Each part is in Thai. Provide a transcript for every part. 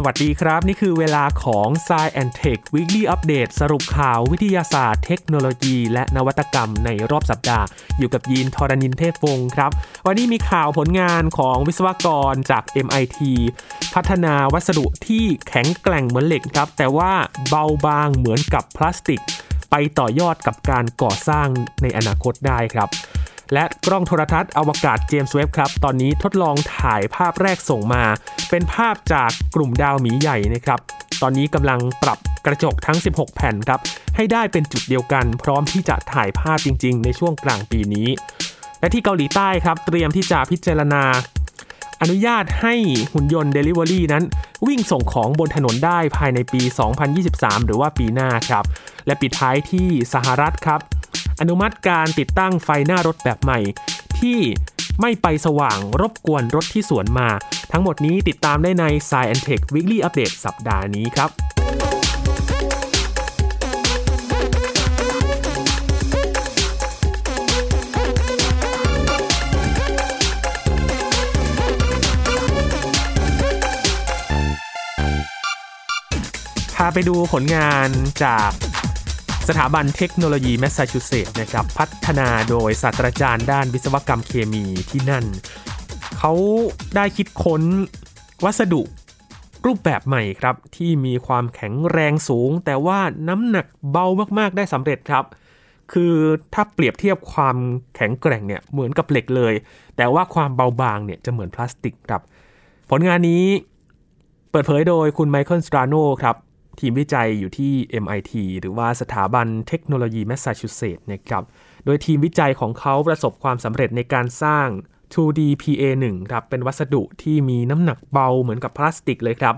สวัสดีครับ นี่คือเวลาของ s ซ e and Tech Weekly Update สรุปข่าววิทยาศาสตร์ เทคโนโลยี และนวัตกรรมในรอบสัปดาห์ อยู่กับยีนทรณินเทพวงศ์ครับ วันนี้มีข่าวผลงานของวิศวกรจาก MIT พัฒนาวัสดุที่แข็งแกร่งเหมือนเหล็กครับ แต่ว่าเบาบางเหมือนกับพลาสติก ไปต่อยอดกับการก่อสร้างในอนาคตได้ครับ และกล้องโทรทัศน์อวกาศเจมส์เว็บครับ ตอนนี้ทดลองถ่ายภาพแรกส่งมา เป็นภาพจากกลุ่มดาวหมีใหญ่นะครับ ตอนนี้กำลังปรับกระจกทั้ง 16 แผ่นครับ ให้ได้เป็นจุดเดียวกัน พร้อมที่จะถ่ายภาพจริง ๆ ในช่วงกลางปีนี้ และที่เกาหลีใต้ครับ เตรียมที่จะพิจารณา อนุญาตให้หุ่นยนต์ Delivery นั้น วิ่งส่งของบนถนนได้ภายในปี 2023 หรือว่าปีหน้าครับ และปิดท้ายที่สหรัฐครับ อนุมัติการติดตั้งไฟหน้ารถแบบใหม่ ที่ไม่ไปสว่างรบกวนรถที่สวนมา ทั้งหมดนี้ติดตามได้ใน s ซ i e n Tech Weekly Update สัปดาห์นี้ครับพาไปดูผลงานจาก สถาบันเทคโนโลยีแมสซาชูเซตส์นะครับพัฒนาโดยศาสตราจารย์ด้านวิศวกรรมเคมีที่นั่น เขาได้คิดค้นวัสดุรูปแบบใหม่ครับ ที่มีความแข็งแรงสูง แต่ว่าน้ำหนักเบามากๆได้สำเร็จครับ คือถ้าเปรียบเทียบความแข็งแกร่งเนี่ยเหมือนกับเหล็กเลย แต่ว่าความเบาบางเนี่ยจะเหมือนพลาสติกครับ ผลงานนี้เปิดเผยโดยคุณไมเคิลสตราโนครับ ทีมวิจัยอยู่ที่ MIT หรือว่าสถาบันเทคโนโลยีแมสซาชูเซตส์นะครับ โดยทีมวิจัยของเขาประสบความสำเร็จในการสร้าง 2DPA-1 ครับ เป็นวัสดุที่มีน้ำหนักเบาเหมือนกับพลาสติกเลยครับ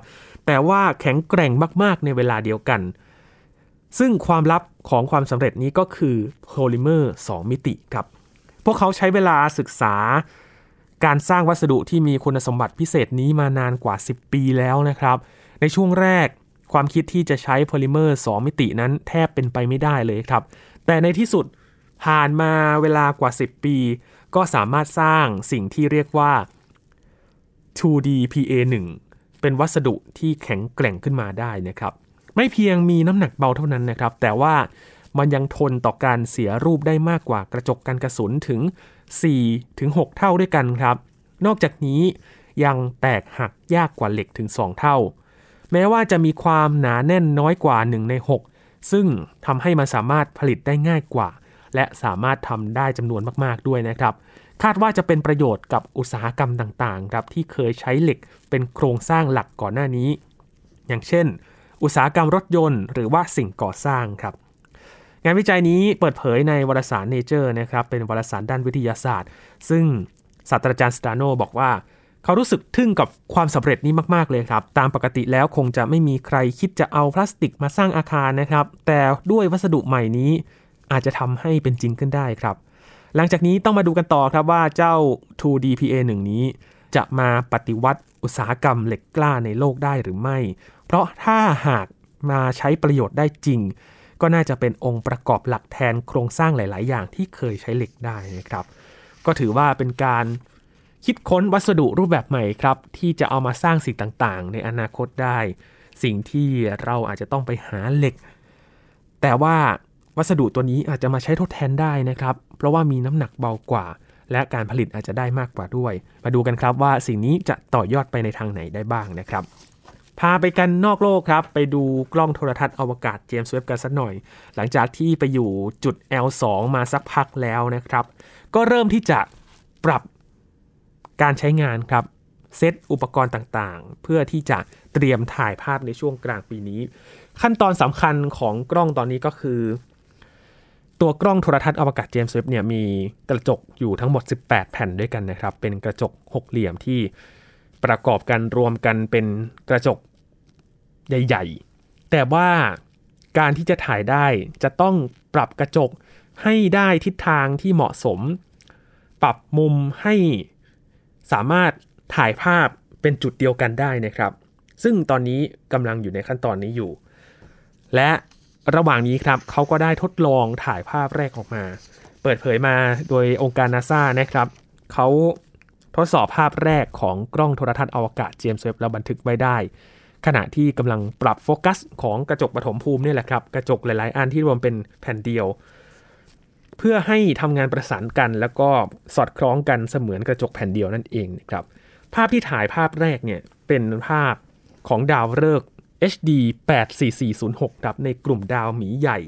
แต่ว่าแข็งแกร่งมาก ๆ ในเวลาเดียวกัน ซึ่งความลับของความสำเร็จนี้ก็คือโพลิเมอร์ 2 มิติครับ พวกเขาใช้เวลาศึกษาการสร้างวัสดุที่มีคุณสมบัติพิเศษนี้มานานกว่า 10 ปีแล้วนะครับ ในช่วงแรก ความคิดที่จะใช้โพลิเมอร์ 2 มิตินั้นแทบเป็นไปไม่ได้เลยครับ แต่ในที่สุดผ่านมาเวลากว่า 10 ปี ก็สามารถสร้างสิ่งที่เรียกว่า 2D PA1 เป็นวัสดุที่แข็งแกร่งขึ้นมาได้นะครับ ไม่เพียงมีน้ำหนักเบาเท่านั้นนะครับ แต่ว่ามันยังทนต่อการเสียรูปได้มากกว่ากระจกกันกระสุนถึง4-6เท่าด้วยกันครับ นอกจากนี้ยังแตกหักยากกว่าเหล็กถึง 2 เท่า แม้ว่าจะมีความหนาแน่นน้อยกว่า 1 ใน 6 ซึ่งทำให้มันสามารถผลิตได้ง่ายกว่า และสามารถทำได้จำนวนมากๆด้วยนะครับ คาดว่าจะเป็นประโยชน์กับอุตสาหกรรมต่างๆครับที่เคยใช้เหล็กเป็นโครงสร้างหลักก่อนหน้านี้ อย่างเช่น อุตสาหกรรมรถยนต์ หรือว่าสิ่งก่อสร้างครับงานวิจัยนี้เปิดเผยในวารสาร Nature นะครับเป็นวารสารด้านวิทยาศาสตร์ ซึ่งศาสตราจารย์สตาโนบอกว่า เขารู้สึกทึ่งกับความสำเร็จนี้มากๆเลยครับ ตามปกติแล้วคงจะไม่มีใครคิดจะเอาพลาสติกมาสร้างอาคารนะครับ แต่ด้วยวัสดุใหม่นี้อาจจะทำให้เป็นจริงขึ้นได้ครับ หลังจากนี้ต้องมาดูกันต่อครับว่าเจ้า 2DPA 1 นี้ จะมาปฏิวัติอุตสาหกรรมเหล็กกล้าในโลกได้หรือไม่ เพราะถ้าหากมาใช้ประโยชน์ได้จริง ก็น่าจะเป็นองค์ประกอบหลักแทนโครงสร้างหลาย ๆ อย่างที่เคยใช้เหล็กได้นะครับ ก็ถือว่าเป็นการ คิดค้นวัสดุรูปแบบใหม่ครับ ที่จะเอามาสร้างสิ่งต่างๆ ในอนาคตได้ สิ่งที่เราอาจจะต้องไปหาเหล็ก แต่ว่าวัสดุตัวนี้อาจจะมาใช้ทดแทนได้นะครับ เพราะว่ามีน้ำหนักเบากว่า และการผลิตอาจจะได้มากกว่าด้วย มาดูกันครับว่าสิ่งนี้จะต่อยอดไปในทางไหนได้บ้างนะครับพาไปกันนอกโลกครับ ไปดูกล้องโทรทัศน์อวกาศเจมส์เว็บกันสักหน่อย หลังจากที่ไปอยู่จุด L2 มาสักพักแล้วนะครับ ก็เริ่มที่จะปรับ การใช้งานครับเซตอุปกรณ์ต่างๆ เพื่อที่จะเตรียมถ่ายภาพในช่วงกลางปีนี้ ขั้นตอนสำคัญของกล้องตอนนี้ก็คือ ตัวกล้องโทรทัศน์อวกาศเจมส์เว็บเนี่ยมีกระจกอยู่ทั้งหมด 18 แผ่นด้วยกันนะครับ เป็นกระจกหกเหลี่ยมที่ประกอบกันรวมกันเป็นกระจกใหญ่ ๆ แต่ว่าการที่จะถ่ายได้จะต้องปรับกระจกให้ได้ทิศทางที่เหมาะสม ปรับมุมให้ สามารถถ่ายภาพเป็นจุดเดียวกันได้นะครับ ซึ่งตอนนี้กำลังอยู่ในขั้นตอนนี้อยู่ และระหว่างนี้ครับเขาก็ได้ทดลองถ่ายภาพแรกออกมา เปิดเผยมาโดยองค์การนาซานะครับเขาทดสอบภาพแรกของกล้องโทรทัศน์อวกาศเจมส์เว็บแล้วบันทึกไว้ได้ ขณะที่กำลังปรับโฟกัสของกระจกปฐมภูมินี่แหละครับ กระจกหลาย ๆ อันที่รวมเป็นแผ่นเดียว เพื่อให้ทำงานประสานกันแล้วก็สอดคล้องกันเสมือนกระจกแผ่นเดียวนั่นเองนะครับภาพที่ถ่ายภาพแรกเนี่ยเป็นภาพของดาวฤกษ์ HD 84406ครับในกลุ่มดาวหมีใหญ่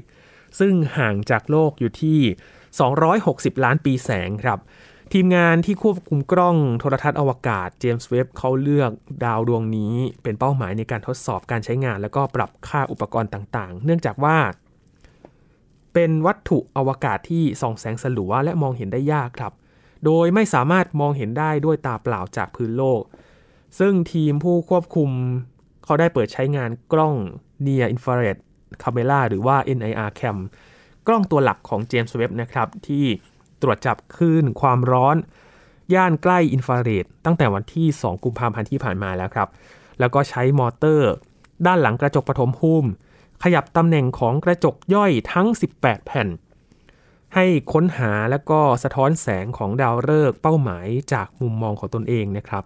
ซึ่งห่างจากโลกอยู่ที่ 260 ล้านปีแสงครับ ทีมงานที่ควบคุมกล้องโทรทัศน์อวกาศเจมส์เว็บเขาเลือกดาวดวงนี้เป็นเป้าหมายในการทดสอบการใช้งาน แล้วก็ปรับค่าอุปกรณ์ต่างๆ เนื่องจากว่า เป็นวัตถุอวกาศที่ส่องแสงสลัวและมองเห็นได้ยากครับ โดยไม่สามารถมองเห็นได้ด้วยตาเปล่าจากพื้นโลก ซึ่งทีมผู้ควบคุม เขาได้เปิดใช้งานกล้อง Near Infrared Camera หรือว่า NIR Cam กล้องตัวหลักของ James Webb นะครับ ที่ตรวจจับคลื่นความร้อน ย่านใกล้อินฟราเรดตั้งแต่วันที่ 2 กุมภาพันธ์ที่ผ่านมาแล้วครับ แล้วก็ใช้มอเตอร์ ด้านหลังกระจกปฐมภูมิ ขยับตำแหน่งของกระจกย่อยทั้ง 18 แผ่น ให้ค้นหาและก็สะท้อนแสงของดาวฤกษ์เป้าหมายจากมุมมองของตนเองนะครับ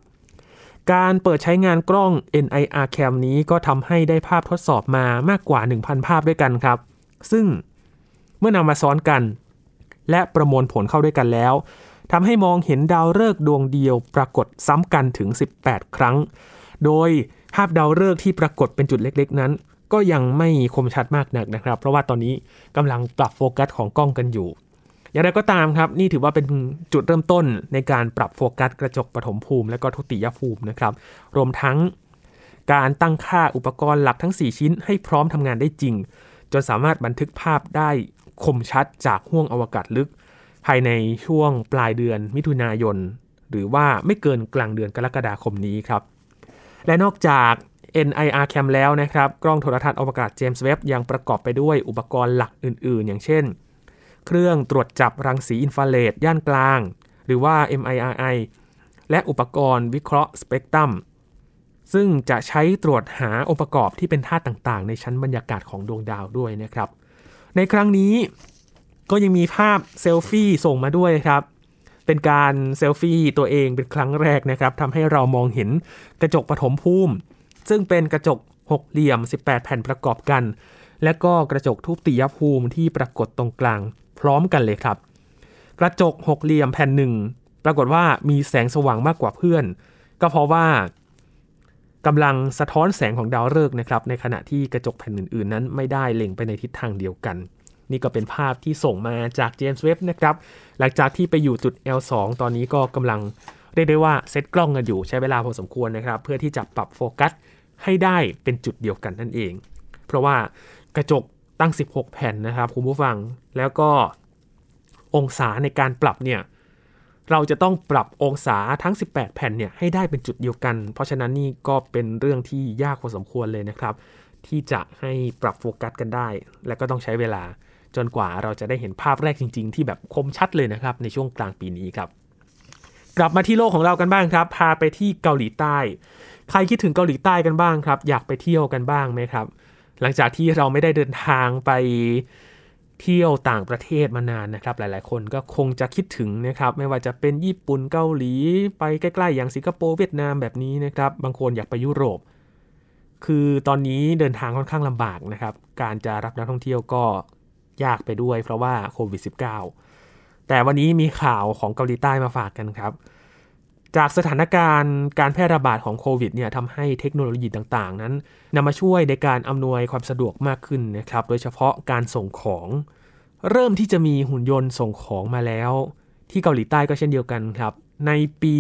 การเปิดใช้งานกล้อง NIR Cam นี้ก็ทำให้ได้ภาพทดสอบมามากกว่า 1,000 ภาพด้วยกันครับ ซึ่งเมื่อนำมาซ้อนกัน และประมวลผลเข้าด้วยกันแล้วทำให้มองเห็นดาวฤกษ์ดวงเดียวปรากฏซ้ำกันถึง 18 ครั้ง โดยภาพดาวฤกษ์ที่ปรากฏเป็นจุดเล็ก ๆ นั้น ก็ยังไม่คมชัดมากนักนะครับ เพราะว่าตอนนี้กำลังปรับโฟกัสของกล้องกันอยู่ อย่างไรก็ตามครับ นี่ถือว่าเป็นจุดเริ่มต้นในการปรับโฟกัสกระจกปฐมภูมิ และก็ทุติยภูมินะครับ รวมทั้งการตั้งค่าอุปกรณ์หลักทั้ง 4 ชิ้น ให้พร้อมทำงานได้จริง จนสามารถบันทึกภาพได้คมชัดจากห้วงอวกาศลึก ภายในช่วงปลายเดือนมิถุนายน หรือว่าไม่เกินกลางเดือนกรกฎาคมนี้ครับ และนอกจาก NIR Cam แล้วนะครับ กล้องโทรทัศน์อวกาศเจมส์เว็บยังประกอบไปด้วยอุปกรณ์หลักอื่น ๆ อย่างเช่น เครื่องตรวจจับรังสีอินฟราเรดย่านกลาง หรือว่า MIRI และอุปกรณ์วิเคราะห์สเปกตรัมซึ่งจะใช้ตรวจหาองค์ประกอบที่เป็นธาตุต่างๆ ในชั้นบรรยากาศของดวงดาวด้วยนะครับ ในครั้งนี้ก็ยังมีภาพเซลฟี่ส่งมาด้วยครับ เป็นการเซลฟี่ตัวเองเป็นครั้งแรกนะครับทำให้เรามองเห็นกระจกปฐมภูมิ ซึ่งเป็นกระจกหกเหลี่ยม 18 แผ่นประกอบกัน และก็กระจกทุบติยภูมิที่ปรากฏตรงกลางพร้อมกันเลยครับ กระจกหกเหลี่ยมแผ่นหนึ่งปรากฏว่ามีแสงสว่างมากกว่าเพื่อน ก็เพราะว่ากำลังสะท้อนแสงของดาวฤกษ์นะครับ ในขณะที่กระจกแผ่นอื่นๆ นั้นไม่ได้เล็งไปในทิศทางเดียวกัน นี่ก็เป็นภาพที่ส่งมาจากเจมส์เว็บนะครับ หลังจากที่ไปอยู่จุด L2 ตอนนี้ก็กำลังเรียกได้ว่าเซตกล้องกันอยู่ใช้เวลาพอสมควรนะครับ เพื่อที่จะปรับโฟกัส ให้ได้เป็นจุดเดียวกันนั่นเอง เพราะว่ากระจกตั้ง 16 แผ่นนะครับคุณผู้ฟังแล้วก็องศาในการปรับเนี่ยเราจะต้องปรับองศาทั้ง 18 แผ่นเนี่ยให้ได้เป็นจุดเดียวกัน เพราะฉะนั้นนี่ก็เป็นเรื่องที่ยากพอสมควรเลยนะครับ ที่จะให้ปรับโฟกัสกันได้ และก็ต้องใช้เวลาจนกว่าเราจะได้เห็นภาพแรกจริง ๆ ที่แบบคมชัดเลยนะครับ ในช่วงกลางปีนี้ครับ กลับมาที่โลกของเรากันบ้างครับ พาไปที่เกาหลีใต้ ใครคิดถึงเกาหลีใต้กันบ้างครับ อยากไปเที่ยวกันบ้างไหมครับ หลังจากที่เราไม่ได้เดินทางไปเที่ยวต่างประเทศมานานนะครับ หลายๆ คนก็คงจะคิดถึงนะครับ ไม่ว่าจะเป็นญี่ปุ่นเกาหลี ไปใกล้ๆ อย่างสิงคโปร์เวียดนามแบบนี้นะครับ บางคนอยากไปยุโรป คือตอนนี้เดินทางค่อนข้างลำบากนะครับ การจะรับนักท่องเที่ยวก็ยากไปด้วยเพราะว่าโควิด -19 แต่วันนี้มีข่าวของเกาหลีใต้มาฝากกันครับ จากสถานการณ์การแพร่ระบาดของโควิดเนี่ยทำให้เทคโนโลยีต่างๆ นั้นนำมาช่วยในการอำนวยความสะดวกมากขึ้นนะครับ โดยเฉพาะการส่งของ เริ่มที่จะมีหุ่นยนต์ส่งของมาแล้ว ที่เกาหลีใต้ก็เช่นเดียวกันครับ ในปี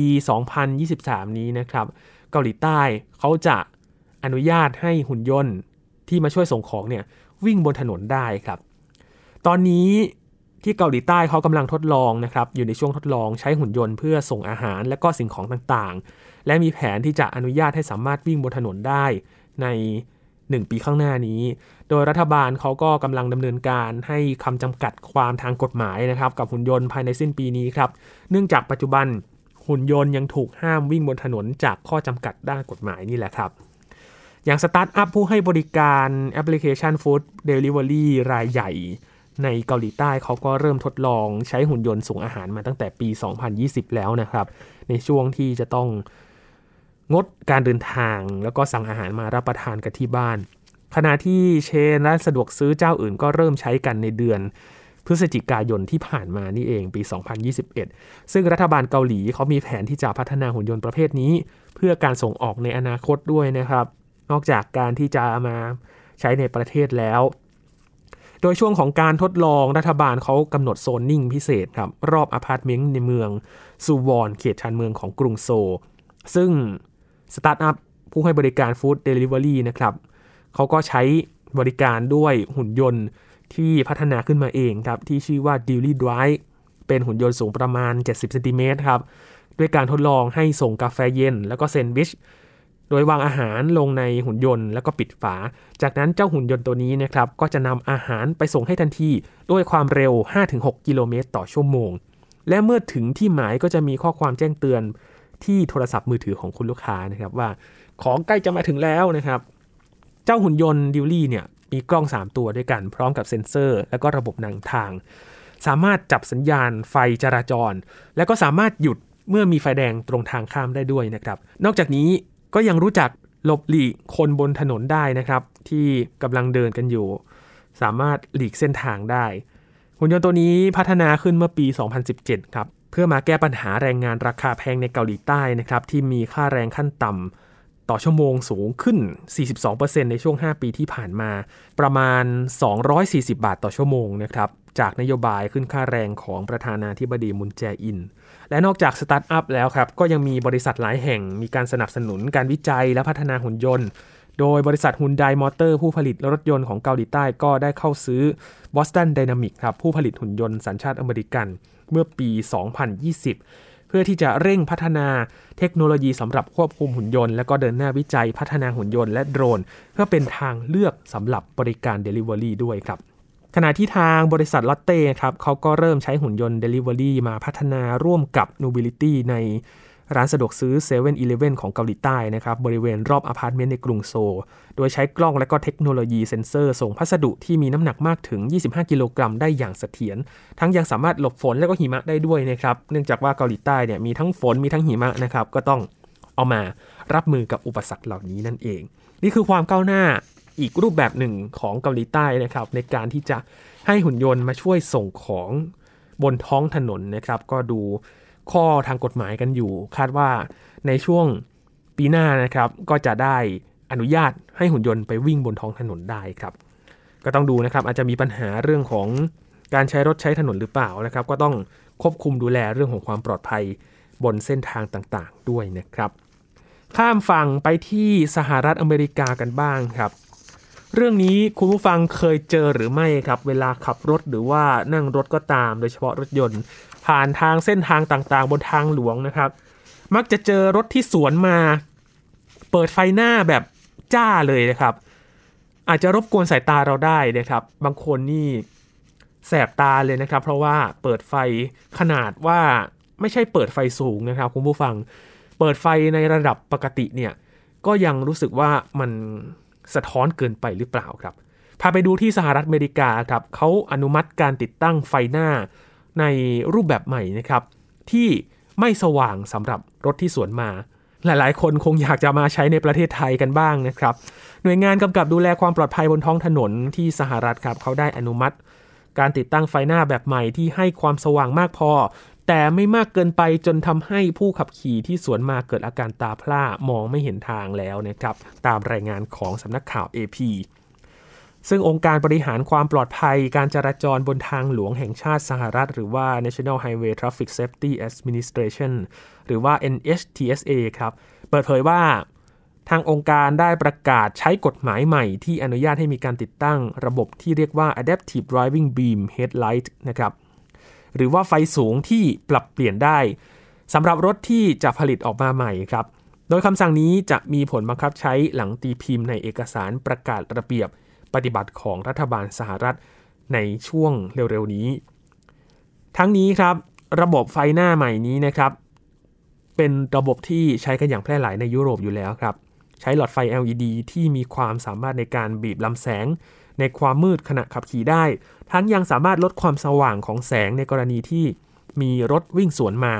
2023 นี้นะครับ เกาหลีใต้เขาจะอนุญาตให้หุ่นยนต์ที่มาช่วยส่งของเนี่ยวิ่งบนถนนได้ครับ ตอนนี้ ที่เกาหลีใต้เขากำลังทดลองนะครับอยู่ในช่วงทดลองใช้หุ่นยนต์เพื่อส่งอาหารและก็สิ่งของต่างๆ และมีแผนที่จะอนุญาตให้สามารถวิ่งบนถนนได้ใน 1 ปีข้างหน้านี้ โดยรัฐบาลเขาก็กำลังดำเนินการให้คำจำกัดความทางกฎหมายนะครับกับหุ่นยนต์ภายในสิ้นปีนี้ครับเนื่องจากปัจจุบันหุ่นยนต์ยังถูกห้ามวิ่งบนถนนจากข้อจำกัดด้านกฎหมายนี่แหละครับอย่างสตาร์ทอัพผู้ให้บริการแอปพลิเคชัน food delivery รายใหญ่ ในเกาหลีใต้เขาก็เริ่มทดลองใช้หุ่นยนต์ส่งอาหารมาตั้งแต่ปี 2020 แล้วนะครับ ในช่วงที่จะต้องงดการเดินทางแล้วก็สั่งอาหารมารับประทานกันที่บ้าน ขณะที่เชนร้านสะดวกซื้อเจ้าอื่นก็เริ่มใช้กันในเดือนพฤศจิกายนที่ผ่านมานี่เองปี 2021 ซึ่งรัฐบาลเกาหลีเขามีแผนที่จะพัฒนาหุ่นยนต์ประเภทนี้ เพื่อการส่งออกในอนาคตด้วยนะครับ นอกจากการที่จะมาใช้ในประเทศแล้ว โดยช่วงของการทดลองรัฐบาลเขากำหนดโซนนิ่งพิเศษครับ รอบอพาร์ตเมนต์ในเมืองซูวอนเขตชานเมืองของกรุงโซลซึ่งสตาร์ทอัพผู้ให้บริการ food delivery นะครับเขาก็ใช้บริการด้วยหุ่นยนต์ที่พัฒนาขึ้นมาเองครับ ที่ชื่อว่า d ิ l l y Drive เป็นหุ่นยนต์สูงประมาณ 70เซนติเมตรครับ ด้วยการทดลองให้ส่งกาแฟเย็น แล้วก็เซนด์วิช โดยวางอาหารลงในหุ่นยนต์แล้วก็ปิดฝา จากนั้นเจ้าหุ่นยนต์ตัวนี้นะครับก็จะนำอาหารไปส่งให้ทันที ด้วยความเร็ว 5-6 กิโลเมตรต่อชั่วโมง และเมื่อถึงที่หมายก็จะมีข้อความแจ้งเตือนที่โทรศัพท์มือถือของคุณลูกค้านะครับว่า ของใกล้จะมาถึงแล้วนะครับ เจ้าหุ่นยนต์ดิวลี่เนี่ยมีกล้อง 3 ตัวด้วยกัน พร้อมกับเซ็นเซอร์ และก็ระบบนำทาง สามารถจับสัญญาณไฟจราจร และก็สามารถหยุดเมื่อมีไฟแดงตรงทางข้ามได้ด้วยนะครับ นอกจากนี้ ก็ยังรู้จักหลบหลีกคนบนถนนได้นะครับ ที่กำลังเดินกันอยู่ สามารถหลีกเส้นทางได้หุ่นยนต์ตัวนี้พัฒนาขึ้นเมื่อปี 2017 ครับ เพื่อมาแก้ปัญหาแรงงานราคาแพงในเกาหลีใต้นะครับ ที่มีค่าแรงขั้นต่ำต่อชั่วโมงสูงขึ้น 42%ในช่วง 5 ปีที่ผ่านมา ประมาณ 240 บาทต่อชั่วโมงนะครับ จากนโยบายขึ้นค่าแรงของประธานาธิบดีมุนแจอิน และนอกจากสตาร์ทอัพแล้วครับ ก็ยังมีบริษัทหลายแห่งมีการสนับสนุนการวิจัยและพัฒนาหุ่นยนต์ โดยบริษัทฮุนไดมอเตอร์ผู้ผลิตรถยนต์ของเกาหลีใต้ก็ได้เข้าซื้อ Boston Dynamic ครับผู้ผลิตหุ่นยนต์สัญชาติอเมริกันเมื่อปี 2020 เพื่อที่จะเร่งพัฒนาเทคโนโลยีสำหรับควบคุมหุ่นยนต์และก็เดินหน้าวิจัยพัฒนาหุ่นยนต์และโดรน เพื่อเป็นทางเลือกสำหรับบริการ Delivery ด้วยครับ ขณะที่ทางบริษัทลอตเต้ครับเขาก็เริ่มใช้หุ่นยนต์ Delivery มาพัฒนาร่วมกับ Neubility ในร้านสะดวกซื้อ7 e เ e ่ e อของเกาหลีใต้นะครับบริเวณรอบอพาร์ตเมนต์ในกรุงโซลโดยใช้กล้องและก็เทคโนโลยีเซ็นเซอร์ ส่งพัสดุที่มีน้ำหนักมากถึง 25 กิโลกรัมได้อย่างเสถียรทั้งยังสามารถหลบฝนและก็หิมะได้ด้วยนะครับเนื่องจากว่าเกาหลีใต้เนี่ยมีทั้งฝนมีทั้งหิมะนะครับก็ต้องเอามารับมือกับอุปสรรคเหล่านี้นั่นเอง นี่คือความก้าวหน้า อีกรูปแบบหนึ่งของเกาหลีใต้นะครับ ในการที่จะให้หุ่นยนต์มาช่วยส่งของบนท้องถนนนะครับ ก็ดูข้อทางกฎหมายกันอยู่ คาดว่าในช่วงปีหน้านะครับก็จะได้อนุญาตให้หุ่นยนต์ไปวิ่งบนท้องถนนได้ครับ ก็ต้องดูนะครับอาจจะมีปัญหาเรื่องของการใช้รถใช้ถนนหรือเปล่านะครับ ก็ต้องควบคุมดูแลเรื่องของความปลอดภัยบนเส้นทางต่างๆ ด้วยนะครับ ข้ามฝั่งไปที่สหรัฐอเมริกากันบ้างครับ เรื่องนี้คุณผู้ฟังเคยเจอหรือไม่ครับ เวลาขับรถหรือว่านั่งรถก็ตาม โดยเฉพาะรถยนต์ ผ่านทางเส้นทางต่างๆ บนทางหลวงนะครับ มักจะเจอรถที่สวนมา เปิดไฟหน้าแบบจ้าเลยนะครับ อาจจะรบกวนสายตาเราได้นะครับ บางคนนี่แสบตาเลยนะครับ เพราะว่าเปิดไฟขนาดว่าไม่ใช่เปิดไฟสูงนะครับคุณผู้ฟัง เปิดไฟในระดับปกติเนี่ยก็ยังรู้สึกว่ามัน สะท้อนเกินไปหรือเปล่าครับ พาไปดูที่สหรัฐอเมริกาครับเขาอนุมัติการติดตั้งไฟหน้าในรูปแบบใหม่นะครับ ที่ไม่สว่างสำหรับรถที่สวนมา หลายๆ คนคงอยากจะมาใช้ในประเทศไทยกันบ้างนะครับ หน่วยงานกำกับดูแลความปลอดภัยบนท้องถนนที่สหรัฐครับเขาได้อนุมัติการติดตั้งไฟหน้าแบบใหม่ที่ให้ความสว่างมากพอ แต่ไม่มากเกินไปจนทำให้ผู้ขับขี่ที่สวนมาเกิดอาการตาพร่ามองไม่เห็นทางแล้วนะครับ ตามรายงานของสำนักข่าว AP ซึ่งองค์การบริหารความปลอดภัยการจราจรบนทางหลวงแห่งชาติสหรัฐ หรือว่า National Highway Traffic Safety Administration หรือว่า NHTSA ครับ เปิดเผยว่าทางองค์การได้ประกาศใช้กฎหมายใหม่ที่อนุญาตให้มีการติดตั้งระบบที่เรียกว่า Adaptive Driving Beam Headlight นะครับ หรือว่าไฟสูงที่ปรับเปลี่ยนได้สำหรับรถที่จะผลิตออกมาใหม่ครับ โดยคำสั่งนี้จะมีผลบังคับใช้หลังตีพิมพ์ในเอกสารประกาศระเบียบปฏิบัติของรัฐบาลสหรัฐในช่วงเร็วๆนี้ ทั้งนี้ครับระบบไฟหน้าใหม่นี้นะครับ เป็นระบบที่ใช้กันอย่างแพร่หลายในยุโรปอยู่แล้วครับ ใช้หลอดไฟ LED ที่มีความสามารถในการบีบลำแสง ในความมืดขณะขับขี่ได้ ทั้งยังสามารถลดความสว่างของแสงในกรณีที่มีรถวิ่งสวนมา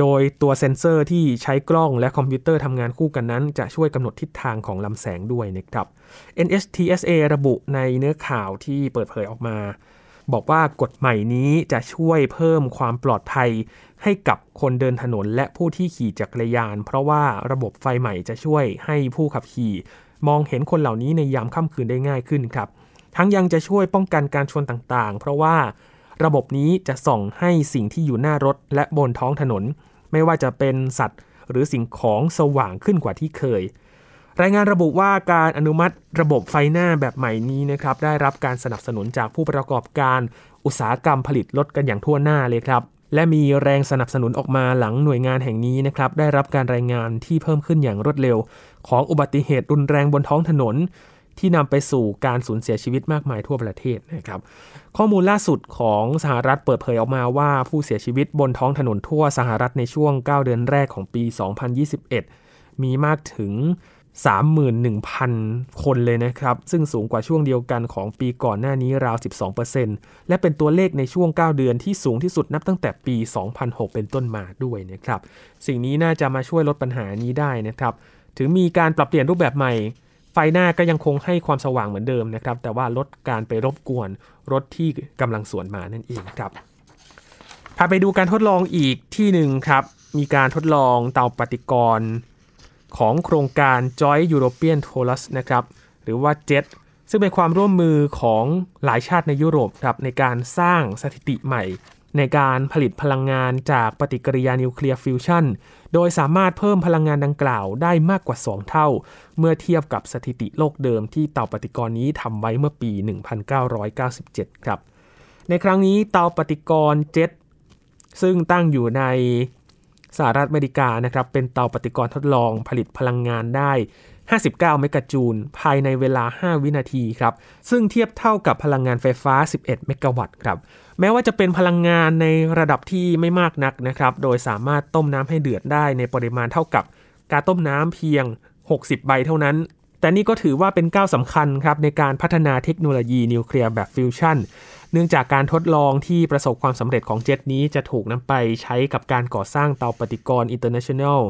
โดยตัวเซ็นเซอร์ที่ใช้กล้องและคอมพิวเตอร์ทำงานคู่กันนั้น จะช่วยกำหนดทิศทางของลำแสงด้วยนะครับ NHTSA ระบุในเนื้อข่าวที่เปิดเผยออกมา บอกว่ากฎใหม่นี้จะช่วยเพิ่มความปลอดภัยให้กับคนเดินถนนและผู้ที่ขี่จักรยาน เพราะว่าระบบไฟใหม่จะช่วยให้ผู้ขับขี่ มองเห็นคนเหล่านี้ในยามค่ำคืนได้ง่ายขึ้นครับ ทั้งยังจะช่วยป้องกันการชนต่างๆ เพราะว่าระบบนี้จะส่องให้สิ่งที่อยู่หน้ารถและบนท้องถนน ไม่ว่าจะเป็นสัตว์หรือสิ่งของสว่างขึ้นกว่าที่เคย รายงานระบุว่าการอนุมัติระบบไฟหน้าแบบใหม่นี้นะครับได้รับการสนับสนุนจากผู้ประกอบการอุตสาหกรรมผลิตรถกันอย่างทั่วหน้าเลยครับ และมีแรงสนับสนุนออกมาหลังหน่วยงานแห่งนี้นะครับได้รับการรายงานที่เพิ่มขึ้นอย่างรวดเร็ว ของอุบัติเหตุรุนแรงบนท้องถนน ที่นำไปสู่การสูญเสียชีวิตมากมายทั่วประเทศนะครับ ข้อมูลล่าสุดของสหรัฐเปิดเผยออกมาว่าผู้เสียชีวิตบนท้องถนนทั่วสหรัฐในช่วง 9 เดือนแรกของปี 2021 มีมากถึง 31,000 คนเลยนะครับ ซึ่งสูงกว่าช่วงเดียวกันของปีก่อนหน้านี้ราว 12%และเป็นตัวเลขในช่วง 9 เดือนที่สูงที่สุดนับตั้งแต่ปี 2006 เป็นต้นมาด้วยนะครับ สิ่งนี้น่าจะมาช่วยลดปัญหานี้ได้นะครับ ถึงมีการปรับเปลี่ยนรูปแบบใหม่ ไฟหน้าก็ยังคงให้ความสว่างเหมือนเดิมนะครับ แต่ว่าลดการไปรบกวนรถที่กำลังสวนมานั่นเองครับ พาไปดูการทดลองอีกที่หนึ่งครับ มีการทดลองเตาปฏิกรณ์ของโครงการ Joint European Torus นะครับ หรือว่า JET ซึ่งเป็นความร่วมมือของหลายชาติในยุโรปครับในการสร้างสถิติใหม่ ในการผลิตพลังงานจากปฏิกิริยานิวเคลียร์ฟิวชันโดยสามารถเพิ่มพลังงานดังกล่าวได้มากกว่า 2 เท่า เมื่อเทียบกับสถิติโลกเดิมที่เตาปฏิกรณ์นี้ทำไว้เมื่อปี 1997 ครับ ในครั้งนี้เตาปฏิกรณ์เจ็ตซึ่งตั้งอยู่ในสหรัฐอเมริกานะครับเป็นเตาปฏิกรณ์ทดลองผลิตพลังงานได้ 59 เมกะจูล ภายในเวลา 5 วินาทีครับ ซึ่งเทียบเท่ากับพลังงานไฟฟ้า 11 เมกะวัตต์ครับ แม้ว่าจะเป็นพลังงานในระดับที่ไม่มากนักนะครับ โดยสามารถต้มน้ำให้เดือดได้ในปริมาณเท่ากับการต้มน้ำเพียง 60 ใบเท่านั้น แต่นี่ก็ถือว่าเป็นก้าวสำคัญครับในการพัฒนาเทคโนโลยีนิวเคลียร์แบบฟิวชั่น เนื่องจากการทดลองที่ประสบความสำเร็จของเจ็ตนี้จะถูกนำไปใช้กับการก่อสร้างเตาปฏิกรณ์ International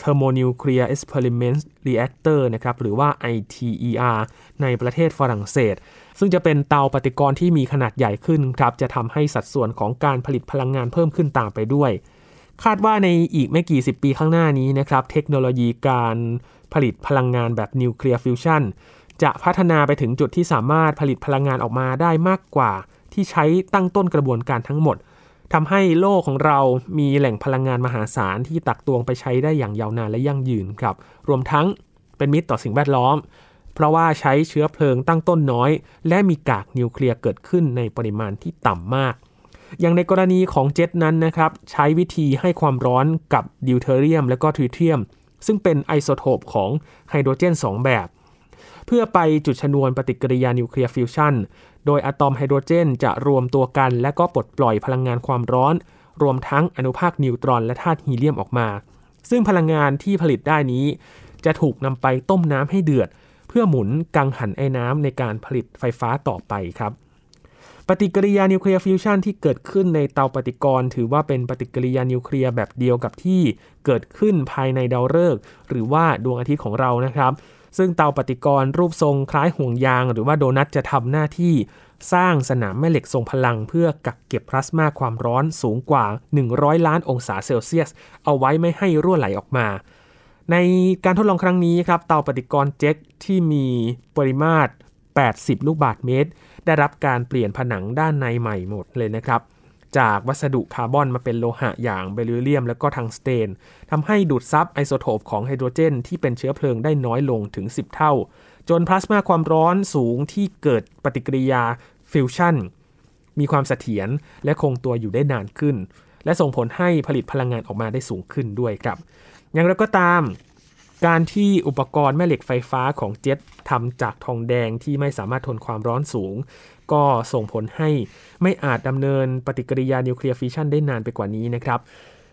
Thermonuclear Experiment Reactor นะครับหรือว่า ITER ในประเทศฝรั่งเศส ซึ่งจะเป็นเตาปฏิกรณ์ที่มีขนาดใหญ่ขึ้นครับจะทำให้สัดส่วนของการผลิตพลังงานเพิ่มขึ้นตามไปด้วย คาดว่าในอีกไม่กี่สิบปีข้างหน้านี้นะครับเทคโนโลยีการผลิตพลังงานแบบนิวเคลียร์ฟิวชันจะพัฒนาไปถึงจุดที่สามารถผลิตพลังงานออกมาได้มากกว่า ที่ใช้ตั้งต้นกระบวนการทั้งหมด ทำให้โลกของเรามีแหล่งพลังงานมหาศาลที่ตักตวงไปใช้ได้อย่างยาวนานและยั่งยืนครับ รวมทั้งเป็นมิตรต่อสิ่งแวดล้อม เพราะว่าใช้เชื้อเพลิงตั้งต้นน้อย และมีกากนิวเคลียร์เกิดขึ้นในปริมาณที่ต่ำมาก อย่างในกรณีของเจ็ตนั้นนะครับ ใช้วิธีให้ความร้อนกับดิวเทอเรียม และก็ทริเทียม ซึ่งเป็นไอโซโทปของไฮโดรเจน 2 แบบ เพื่อไปจุดชนวนปฏิกิริยานิวเคลียร์ฟิวชัน โดยอะตอมไฮโดรเจนจะรวมตัวกัน และก็ปลดปล่อยพลังงานความร้อน รวมทั้งอนุภาคนิวตรอนและธาตุฮีเลียมออกมา ซึ่งพลังงานที่ผลิตได้นี้ จะถูกนำไปต้มน้ำให้เดือด เพื่อหมุนกังหันไอ้น้ำในการผลิตไฟฟ้าต่อไปครับปฏิกิริยานิวเคลียร์ฟิวชันที่เกิดขึ้นในเตาปฏิกรณ์ถือว่าเป็นปฏิกิริยานิวเคลียร์แบบเดียวกับที่เกิดขึ้นภายในดาวฤกษ์หรือว่าดวงอาทิตย์ของเรานะครับ ซึ่งเตาปฏิกรณ์รูปทรงคล้ายห่วงยาง หรือว่าโดนัทจะทำหน้าที่สร้างสนามแม่เหล็กทรงพลัง เพื่อกักเก็บพลาสมาความร้อนสูงกว่า 100 ล้านองศาเซลเซียส เอาไว้ไม่ให้รั่วไหลออกมา ในการทดลองครั้งนี้ครับเตาปฏิกรณ์เจ็ตที่มีปริมาตร 80 ลูกบาศก์เมตร ได้รับการเปลี่ยนผนังด้านในใหม่หมดเลยนะครับ จากวัสดุคาร์บอนมาเป็นโลหะอย่างเบริเลียม และก็ทังสเตนทำให้ดูดซับไอโซโทปของไฮโดรเจน ที่เป็นเชื้อเพลิงได้น้อยลงถึง 10 เท่า จนพลาสมาความร้อนสูงที่เกิดปฏิกิริยาฟิวชั่นมีความเสถียรและคงตัวอยู่ได้นานขึ้น และส่งผลให้ผลิตพลังงานออกมาได้สูงขึ้นด้วยครับ อย่างไรก็ตาม การที่อุปกรณ์แม่เหล็กไฟฟ้าของเจ็ตทำจากทองแดงที่ไม่สามารถทนความร้อนสูง ก็ส่งผลให้ไม่อาจดำเนินปฏิกิริยานิวเคลียร์ฟิวชันได้นานไปกว่านี้นะครับ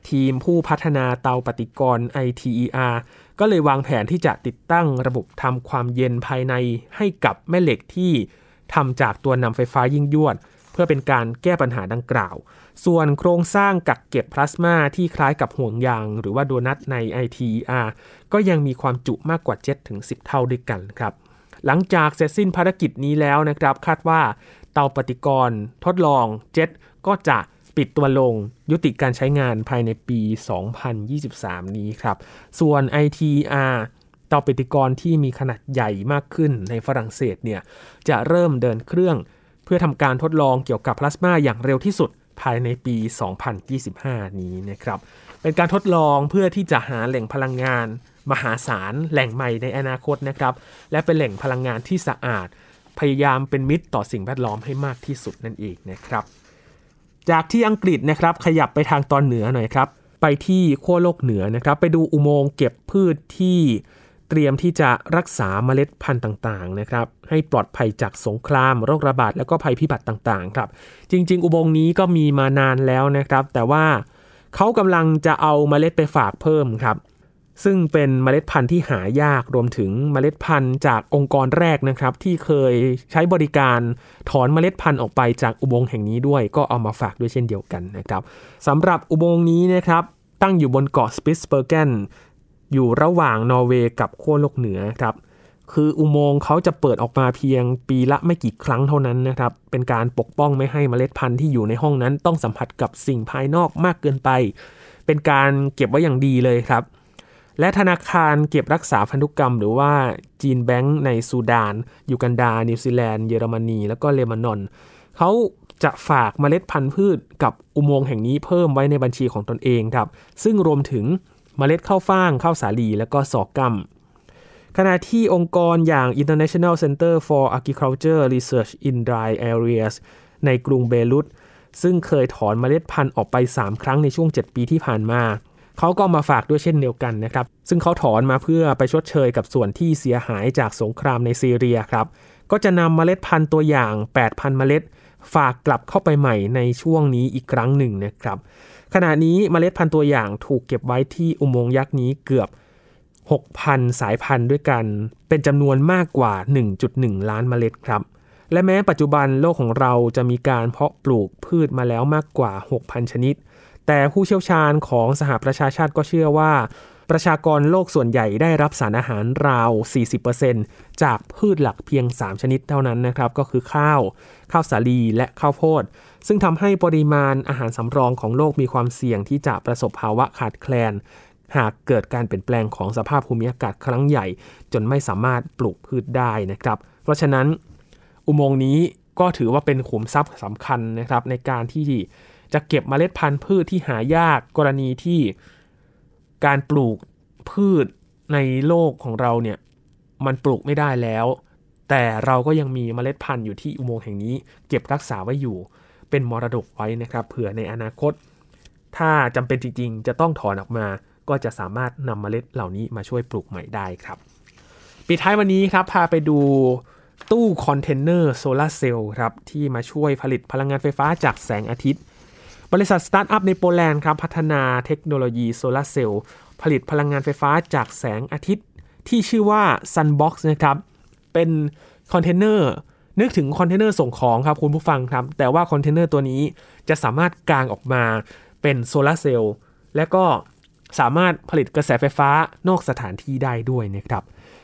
ทีมผู้พัฒนาเตาปฏิกรณ์ ITER ก็เลยวางแผนที่จะติดตั้งระบบทำความเย็นภายในให้กับแม่เหล็กที่ทำจากตัวนำไฟฟ้ายิ่งยวด เพื่อเป็นการแก้ปัญหาดังกล่าว ส่วนโครงสร้างกักเก็บพลาสมาที่คล้ายกับห่วงยาง หรือว่าโดนัทใน ITER ก็ยังมีความจุมากกว่า7ถึง 10 เท่าด้วยกันครับ หลังจากเสร็จสิ้นภารกิจนี้แล้วนะครับ คาดว่าเตาปฏิกรณ์ทดลองเจ็ตก็จะปิดตัวลงยุติการใช้งานภายในปี 2023 นี้ครับ ส่วน ITR เตาปฏิกรณ์ที่มีขนาดใหญ่มากขึ้นในฝรั่งเศสเนี่ยจะเริ่มเดินเครื่อง เพื่อทำการทดลองเกี่ยวกับพลาสมาอย่างเร็วที่สุดภายในปี 2025 นี้นะครับ เป็นการทดลองเพื่อที่จะหาแหล่งพลังงาน มหาศาลแหล่งใหม่ในอนาคตนะครับ และเป็นแหล่งพลังงานที่สะอาด พยายามเป็นมิตรต่อสิ่งแวดล้อมให้มากที่สุดนั่นเองนะครับ จากที่อังกฤษนะครับขยับไปทางตอนเหนือหน่อยครับ ไปที่ขั้วโลกเหนือนะครับ ไปดูอุโมงค์เก็บพืชที่เตรียมที่จะรักษาเมล็ดพันธุ์ต่างๆนะครับ ให้ปลอดภัยจากสงคราม โรคระบาดแล้วก็ภัยพิบัติต่างๆครับ จริง ๆ อุโมงค์นี้ก็มีมานานแล้วนะครับ แต่ว่าเขากำลังจะเอาเมล็ดไปฝากเพิ่มครับ ซึ่งเป็นเมล็ดพันธุ์ที่หายากรวมถึงเมล็ดพันธุ์จากองค์กรแรกนะครับ ที่เคยใช้บริการถอนเมล็ดพันธุ์ออกไปจากอุโมงค์แห่งนี้ด้วย ก็เอามาฝากด้วยเช่นเดียวกันนะครับสำหรับอุโมงค์นี้นะครับ ตั้งอยู่บนเกาะสปิสเบอร์เกนอยู่ระหว่างนอร์เวย์กับขั้วโลกเหนือครับคืออุโมงค์เขาจะเปิดออกมาเพียงปีละไม่กี่ครั้งเท่านั้นนะครับ เป็นการปกป้องไม่ให้เมล็ดพันธุ์ที่อยู่ในห้องนั้น ต้องสัมผัสกับสิ่งภายนอกมากเกินไป เป็นการเก็บไว้อย่างดีเลยครับ และธนาคารเก็บรักษาพันธุกรรม หรือว่า gene bank ในซูดาน ยูกันดา นิวซีแลนด์ เยอรมนี แล้วก็เลบานอน เขาจะฝากเมล็ดพันธุ์พืชกับอุโมงค์แห่งนี้เพิ่มไว้ในบัญชีของตนเองครับ ซึ่งรวมถึงเมล็ดข้าวฟ่างข้าวสาลี และก็สอกกัมขณะที่องค์กรอย่าง International Center for Agriculture Research in Dry Areas ในกรุงเบรุตซึ่งเคยถอนเมล็ดพันธุ์ออกไป 3 ครั้งในช่วง 7 ปีที่ผ่านมา เขาก็มาฝากด้วยเช่นเดียวกันนะครับ ซึ่งเขาถอนมาเพื่อไปชดเชยกับส่วนที่เสียหายจากสงครามในซีเรียครับ ก็จะนำเมล็ดพันธุ์ตัวอย่าง 8,000 เมล็ด ฝากกลับเข้าไปใหม่ในช่วงนี้อีกครั้งหนึ่งนะครับ ขณะนี้เมล็ดพันธุ์ตัวอย่างถูกเก็บไว้ที่อุโมงค์ยักษ์นี้เกือบ 6,000 สายพันธุ์ด้วยกัน เป็นจำนวนมากกว่า 1.1 ล้านเมล็ดครับและแม้ปัจจุบันโลกของเราจะมีการเพาะปลูกพืชมาแล้วมากกว่า 6,000 ชนิด แต่ผู้เชี่ยวชาญของสหประชาชาติก็เชื่อว่า ประชากรโลกส่วนใหญ่ได้รับสารอาหารราว 40%จากพืชหลักเพียง 3 ชนิดเท่านั้นนะครับ ก็คือข้าว ข้าวสาลีและข้าวโพด ซึ่งทำให้ปริมาณอาหารสำรองของโลกมีความเสี่ยงที่จะประสบภาวะขาดแคลน หากเกิดการเปลี่ยนแปลงของสภาพภูมิอากาศครั้งใหญ่ จนไม่สามารถปลูกพืชได้นะครับ เพราะฉะนั้น อุโมงค์นี้ก็ถือว่าเป็นขุมทรัพย์สำคัญนะครับในการที่ จะเก็บมเมล็ดพันธุ์พืชที่หายากกรณีที่การปลูกพืชในโลกของเราเนี่ยมันปลูกไม่ได้แล้ว แต่เราก็ยังมีเมล็ดพันธุ์อยู่ที่อุโมงค์แห่งนี้ เก็บรักษาไว้อยู่ เป็นมรดกไว้นะครับเผื่อในอนาคต ถ้าจำเป็นจริง ๆ จะต้องถอนออกมา ก็จะสามารถนำเมล็ดเหล่านี้มาช่วยปลูกใหม่ได้ครับปิดท้ายวันนี้ครับพาไปดูตู้คอนเทนเนอร์โซลาเซลล์ครับที่มาช่วยผลิตพลังงานไฟฟ้าจากแสงอาทิตย์ บริษัทสตาร์ทอัพในโปแลนด์ครับพัฒนาเทคโนโลยีโซลาเซลล์ผลิตพลังงานไฟฟ้าจากแสงอาทิตย์ ที่ชื่อว่า Sunbox นะครับ เป็นคอนเทนเนอร์นึกถึงคอนเทนเนอร์ส่งของครับคุณผู้ฟังครับ แต่ว่าคอนเทนเนอร์ตัวนี้จะสามารถกางออกมาเป็นโซลาเซลล์และก็สามารถผลิตกระแสไฟฟ้านอกสถานที่ได้ด้วยนะครับ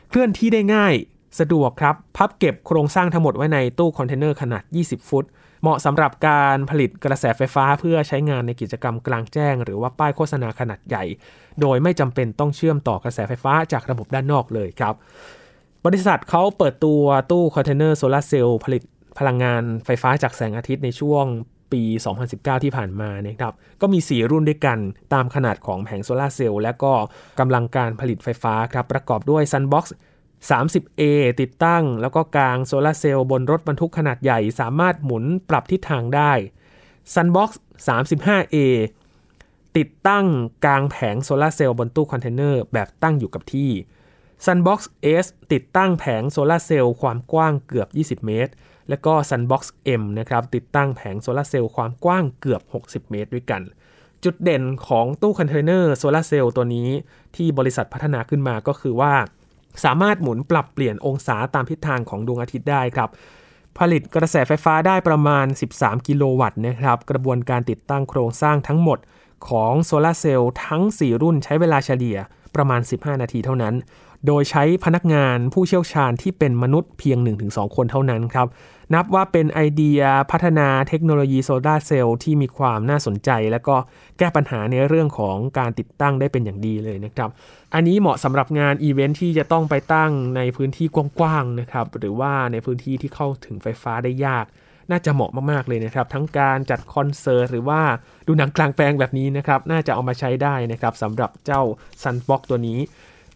เคลื่อนที่ได้ง่ายสะดวกครับ พับเก็บโครงสร้างทั้งหมดไว้ในตู้คอนเทนเนอร์ขนาด 20 ฟุต เหมาะสำหรับการผลิตกระแสไฟฟ้าเพื่อใช้งานในกิจกรรมกลางแจ้ง หรือว่าป้ายโฆษณาขนาดใหญ่ โดยไม่จำเป็นต้องเชื่อมต่อกระแสไฟฟ้าจากระบบด้านนอกเลยครับ บริษัทเขาเปิดตัวตู้คอนเทนเนอร์โซลาเซลล์ผลิตพลังงานไฟฟ้าจากแสงอาทิตย์ในช่วงปี 2019 ที่ผ่านมานะครับ ก็มี 4 รุ่นด้วยกันตามขนาดของแผงโซลาเซลล์และก็กำลังการผลิตไฟฟ้าครับ ประกอบด้วย Sunbox 30A ติดตั้ง แล้วก็กางโซลาเซลล์บนรถบรรทุกขนาดใหญ่สามารถหมุนปรับทิศทางได้ Sunbox 35A ติดตั้งกางแผงโซลาเซลล์บนตู้คอนเทนเนอร์แบบตั้งอยู่กับที่ Sunbox S ติดตั้งแผงโซลาเซลล์ความกว้างเกือบ 20 เมตร และก็ Sunbox M นะครับติดตั้งแผงโซลาเซลล์ความกว้างเกือบ 60 เมตรด้วยกัน จุดเด่นของตู้คอนเทนเนอร์โซลาเซลล์ตัวนี้ที่บริษัทพัฒนาขึ้นมาก็คือว่า สามารถหมุนปรับเปลี่ยนองศาตามทิศทางของดวงอาทิตย์ได้ครับ ผลิตกระแสไฟฟ้าได้ประมาณ 13 กิโลวัตต์นะครับ กระบวนการติดตั้งโครงสร้างทั้งหมดของโซลาเซลล์ทั้ง 4 รุ่นใช้เวลาเฉลี่ยประมาณ 15 นาทีเท่านั้น โดยใช้พนักงานผู้เชี่ยวชาญที่เป็นมนุษย์เพียง 1-2 คนเท่านั้นครับ นับว่าเป็นไอเดียพัฒนาเทคโนโลยีโซลาเซลล์ที่มีความน่าสนใจ และก็แก้ปัญหาในเรื่องของการติดตั้งได้เป็นอย่างดีเลยนะครับ อันนี้เหมาะสำหรับงานอีเวนท์ที่จะต้องไปตั้งในพื้นที่กว้างๆนะครับ หรือว่าในพื้นที่ที่เข้าถึงไฟฟ้าได้ยากน่าจะเหมาะมาก ๆ เลยนะครับ ทั้งการจัดคอนเสิร์ตหรือว่าดูหนังกลางแปลงแบบนี้นะครับ น่าจะเอามาใช้ได้นะครับสำหรับเจ้า Sunbox ตัวนี้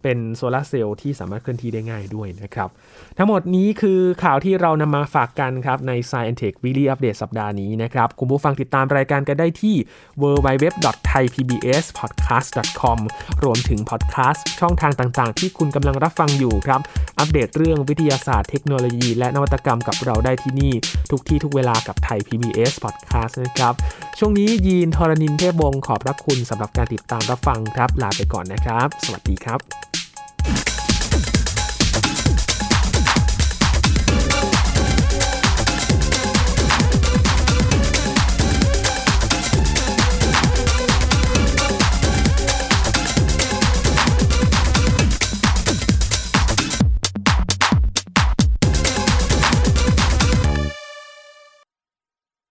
เป็นโซลาร์เซลล์ที่สามารถเคลื่อนที่ได้ง่ายด้วยนะครับ ทั้งหมดนี้คือข่าวที่เรานำมาฝากกันครับใน Science Tech Weekly Update สัปดาห์นี้นะครับ คุณผู้ฟังติดตามรายการกันได้ที่ www.thaipbspodcast.com รวมถึงพอดแคสต์ช่องทางต่างๆ ที่คุณกำลังรับฟังอยู่ครับ อัปเดตเรื่องวิทยาศาสตร์เทคโนโลยี และนวัตกรรมกับเราได้ที่นี่ ทุกที่ทุกเวลากับไทย PBS Podcast นะครับ ช่วงนี้ยีนทรณินเทพวงศ์ขอบพระคุณสำหรับการติดตามรับฟังครับ ลาไปก่อนนะครับ สวัสดีครับ